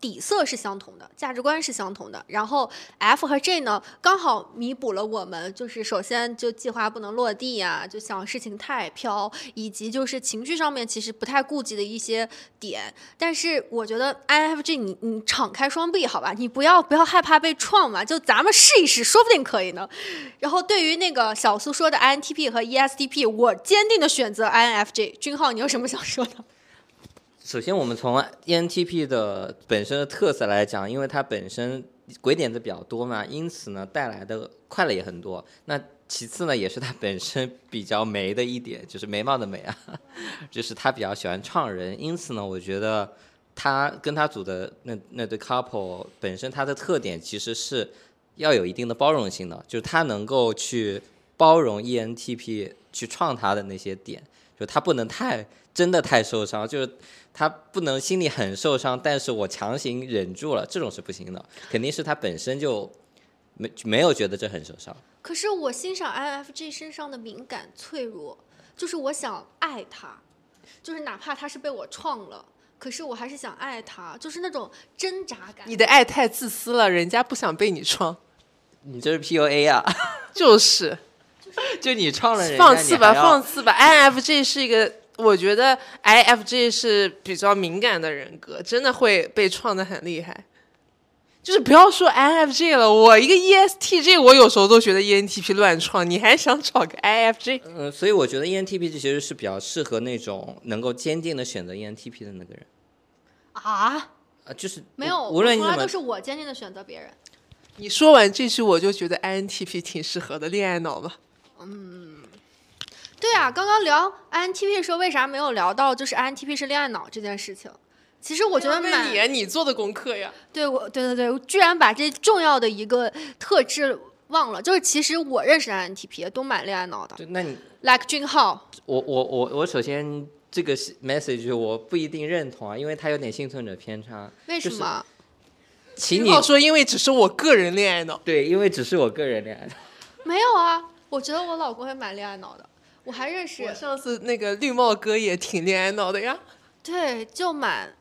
底色是相同的，价值观是相同的。然后 F 和 J 呢，刚好弥补了我们就是首先就计划不能落地呀，就想事情太飘，以及就是情绪上面其实不太顾及的一些点。但是我觉得 INFJ 你你敞开双臂好吧，你不要不要害怕被创嘛，就咱们试一试，说不定可以呢。然后对于那个小苏说的 INTP 和 ESTP，我坚定的选择 INFJ。君浩，你有什么想说的？首先，我们从 ENTP 的本身的特色来讲，因为它本身鬼点子比较多嘛，因此呢带来的快乐也很多。那其次呢，也是它本身比较美的一点，就是眉毛的美啊，就是他比较喜欢创人。因此呢，我觉得他跟他组的那那对 couple 本身它的特点其实是要有一定的包容性的，就是他能够去包容 ENTP 去创他的那些点，就他不能太真的太受伤，就是。他不能心里很受伤，但是我强行忍住了，这种是不行的。肯定是他本身就没没有觉得这很受伤。可是我欣赏 infg 身上的敏感脆弱，就是我想爱他，就是哪怕他是被我创了，可是我还是想爱他，就是那种挣扎感。你的爱太自私了，人家不想被你创。你这是 PUA 啊？就是，就你唱了人放肆吧，放肆吧。INFJ 是一个。我觉得 I F J 是比较敏感的人格，真的会被创的很厉害。就是不要说 I F J 了，我一个 E S T J，我有时候都觉得 E N T P 乱创，你还想找个 I F J？嗯，所以我觉得 E N T P 其实是比较适合那种能够坚定的选择 E N T P 的那个人。啊？啊，就是没有，无论从来都是我坚定的选择别人。你说完这句，我就觉得 I N T P 挺适合的恋爱脑嘛。嗯。对啊，刚刚聊 INTP 的时候，为啥没有聊到就是 INTP 是恋爱脑这件事情？其实我觉得你啊，你做的功课呀。对我，对对对，我居然把这重要的一个特质忘了。就是其实我认识的 INTP 都蛮恋爱脑的对那你，like 俊浩。我我我我首先这个 message 我不一定认同啊，因为它有点幸存者偏差。为什么？请你你说，因为只是我个人恋爱脑，对，因为只是我个人恋爱脑。没有啊，我觉得我老公也蛮恋爱脑的。我还认识我，上次那个绿帽哥也挺恋爱脑的呀。对，就蛮，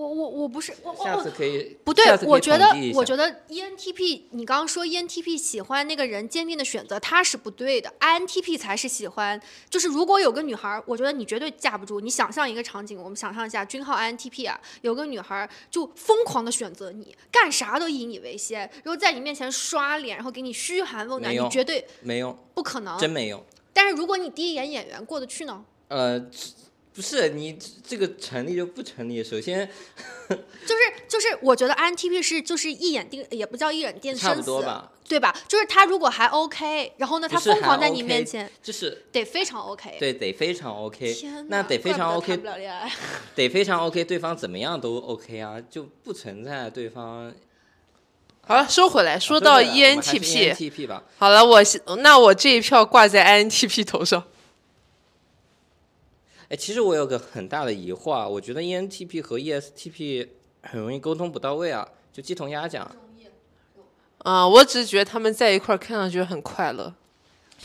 我我我不是我我下可以不对我觉得我觉得 E ENTP，你刚刚说 E ENTP 喜欢那个人坚定的选择，他是不对的，INTP 才是喜欢。就是如果有个女孩儿，我觉得你绝对架不住。你想象一个场景，我们想象一下，君浩 INTP 啊，有个女孩儿就疯狂的选择你，干啥都以你为先，然后在你面前刷脸，然后给你嘘寒问暖，你绝对没用，不可能。真没用。但是如果你第一眼演员过得去呢？呃，不是你这个成立就不成立。首先，就是就是，我觉得 INTP 是就是一眼定，也不叫一眼定差不生死，多吧，对吧？就是他如果还 OK，然后呢，他疯狂在你面前，就是得非常 OK。对得非常 OK，天哪那得非常 OK，谈不了恋爱。得非常 OK，对方怎么样都 OK 啊，就不存在对方。好了，收回来，说到 ENTP，，ENTP 吧，好了，我是那我这一票挂在 INTP 头上。哎，其实我有个很大的疑惑啊，我觉得 ENTP 和 ESTP 很容易沟通不到位啊，就鸡同鸭讲，啊、我只是觉得他们在一块儿看上去很快乐。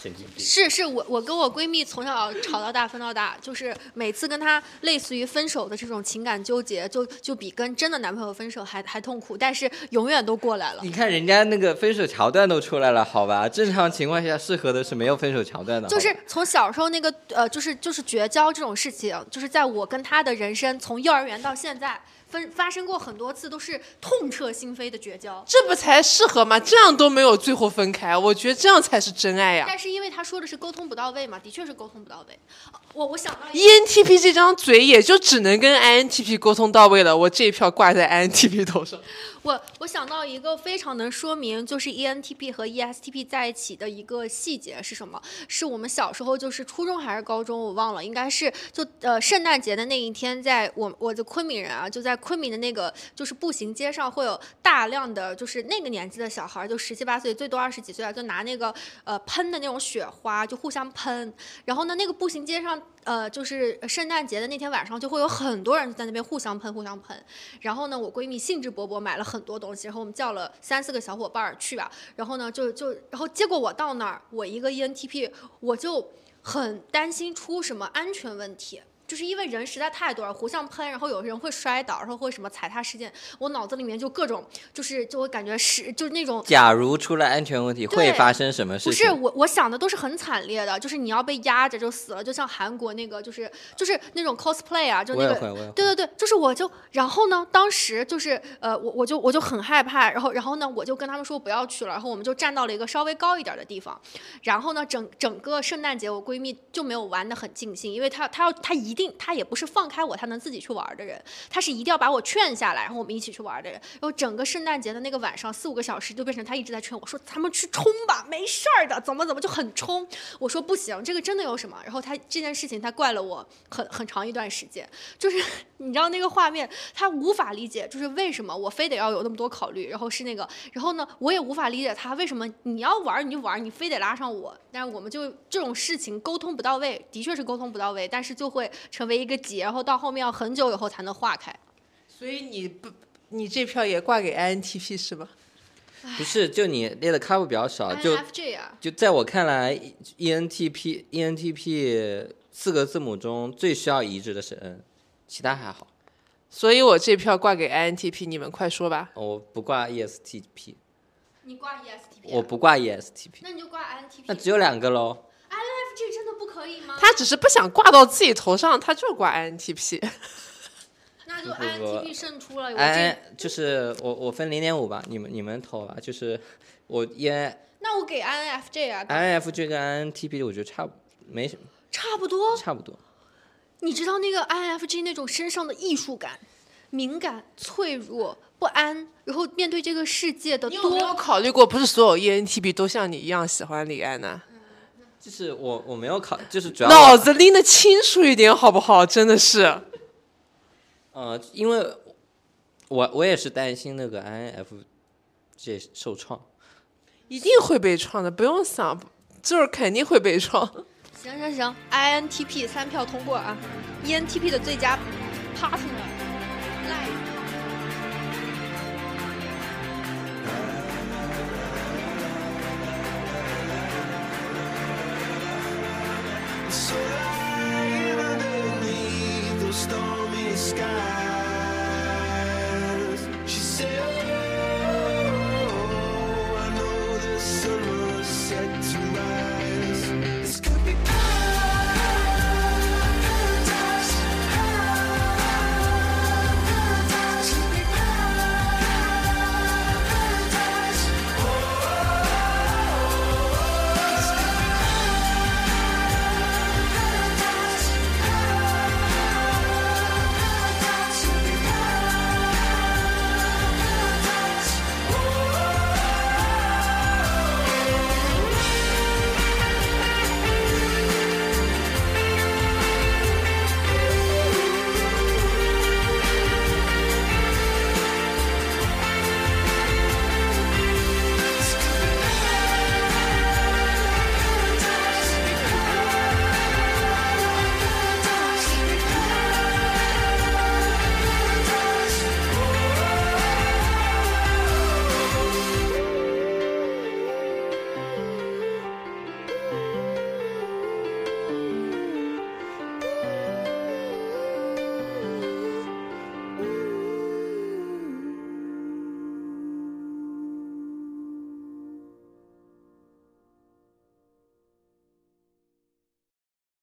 神经病。是是，我我跟我闺蜜从小吵到大，分到大，就是每次跟她类似于分手的这种情感纠结，就就比跟真的男朋友分手还还痛苦，但是永远都过来了。你看人家那个分手桥段都出来了，好吧？正常情况下适合的是没有分手桥段的，就是从小时候那个呃，就是就是绝交这种事情，就是在我跟他的人生从幼儿园到现在分发生过很多次，都是痛彻心扉的绝交。这不才适合吗？这样都没有最后分开，我觉得这样才是真爱呀。但是因为他说的是沟通不到位嘛，的确是沟通不到位。我我想到 ENTP 这张嘴也就只能跟 INTP 沟通到位了，我这一票挂在 INTP 头上。我我想到一个非常能说明就是 E ENTP 和 ESTP 在一起的一个细节是什么？是我们小时候就是初中还是高中我忘了，应该是就呃圣诞节的那一天，在我我的昆明人啊，就在昆明的那个就是步行街上会有大量的就是那个年纪的小孩，就十七八岁，最多二十几岁啊，就拿那个呃喷的那种雪花就互相喷，然后呢那个步行街上。呃，就是圣诞节的那天晚上，就会有很多人在那边互相喷，互相喷。然后呢，我闺蜜兴致勃勃买了很多东西，然后我们叫了三四个小伙伴儿去吧。然后呢，就就然后结果我到那儿，我一个 ENTP，我就很担心出什么安全问题。就是因为人实在太多了，互相喷，然后有人会摔倒，然后会什么踩踏事件，我脑子里面就各种，就是就会感觉是就是那种假如出了安全问题，会发生什么事情？不是我，我想的都是很惨烈的，就是你要被压着就死了，就像韩国那个，就是就是那种 cosplay 啊，就那个。对对对，就是我就，然后呢，当时就是呃，我我就我就很害怕，然后然后呢，我就跟他们说不要去了，然后我们就站到了一个稍微高一点的地方，然后呢，整整个圣诞节我闺蜜就没有玩的很尽兴，因为她她要她一定他也不是放开我他能自己去玩的人，他是一定要把我劝下来，然后我们一起去玩的人，然后整个圣诞节的那个晚上四五个小时就变成他一直在劝我说咱们去冲吧，没事儿的，怎么怎么就很冲，我说不行，这个真的有什么？然后他这件事情他怪了我很很长一段时间，就是 你知道那个画面，他无法理解，就是为什么我非得要有那么多考虑，然后是那个，然后呢，我也无法理解他为什么你要玩你就玩，你非得拉上我，但是我们就这种事情沟通不到位，的确是沟通不到位，但是就会成为一个结，然后到后面要很久以后才能化开。所以你不，你这票也挂给 INTP 是吧？不是，就你列的 cover 比较少，就 INFJ 啊，就在我看来，ENTP ENTP 四个字母中最需要移植的是 N，其他还好。所以我这票挂给 INTP，你们快说吧。我不挂 E ESTP，你挂 ESTP，、我不挂 E ESTP，那你就挂 INTP。那只有两个喽。INFJ 真的不可以吗？他只是不想挂到自己头上，他就挂 INTP。那就 INTP 胜出了。我这 I 就是我我分零点五吧，你们你们投吧，就是我 E 那我给 INFJ 啊，INFJ 跟 INTP 我觉得差不没什么差不多。差不多。你知道那个 INFJ 那种身上的艺术感、敏感、脆弱、不安，然后面对这个世界的你有没有多，考虑过，不是所有 ENTP 都像你一样喜欢李安呢？就是我我没有考，就是主要脑子拎得清楚一点好不好？真的是，呃，因为我我也是担心那个 INFJ 受创。一定会被创的，不用想，就是肯定会被创。行行行，INTP 三票通过啊！ENTP 的最佳 partner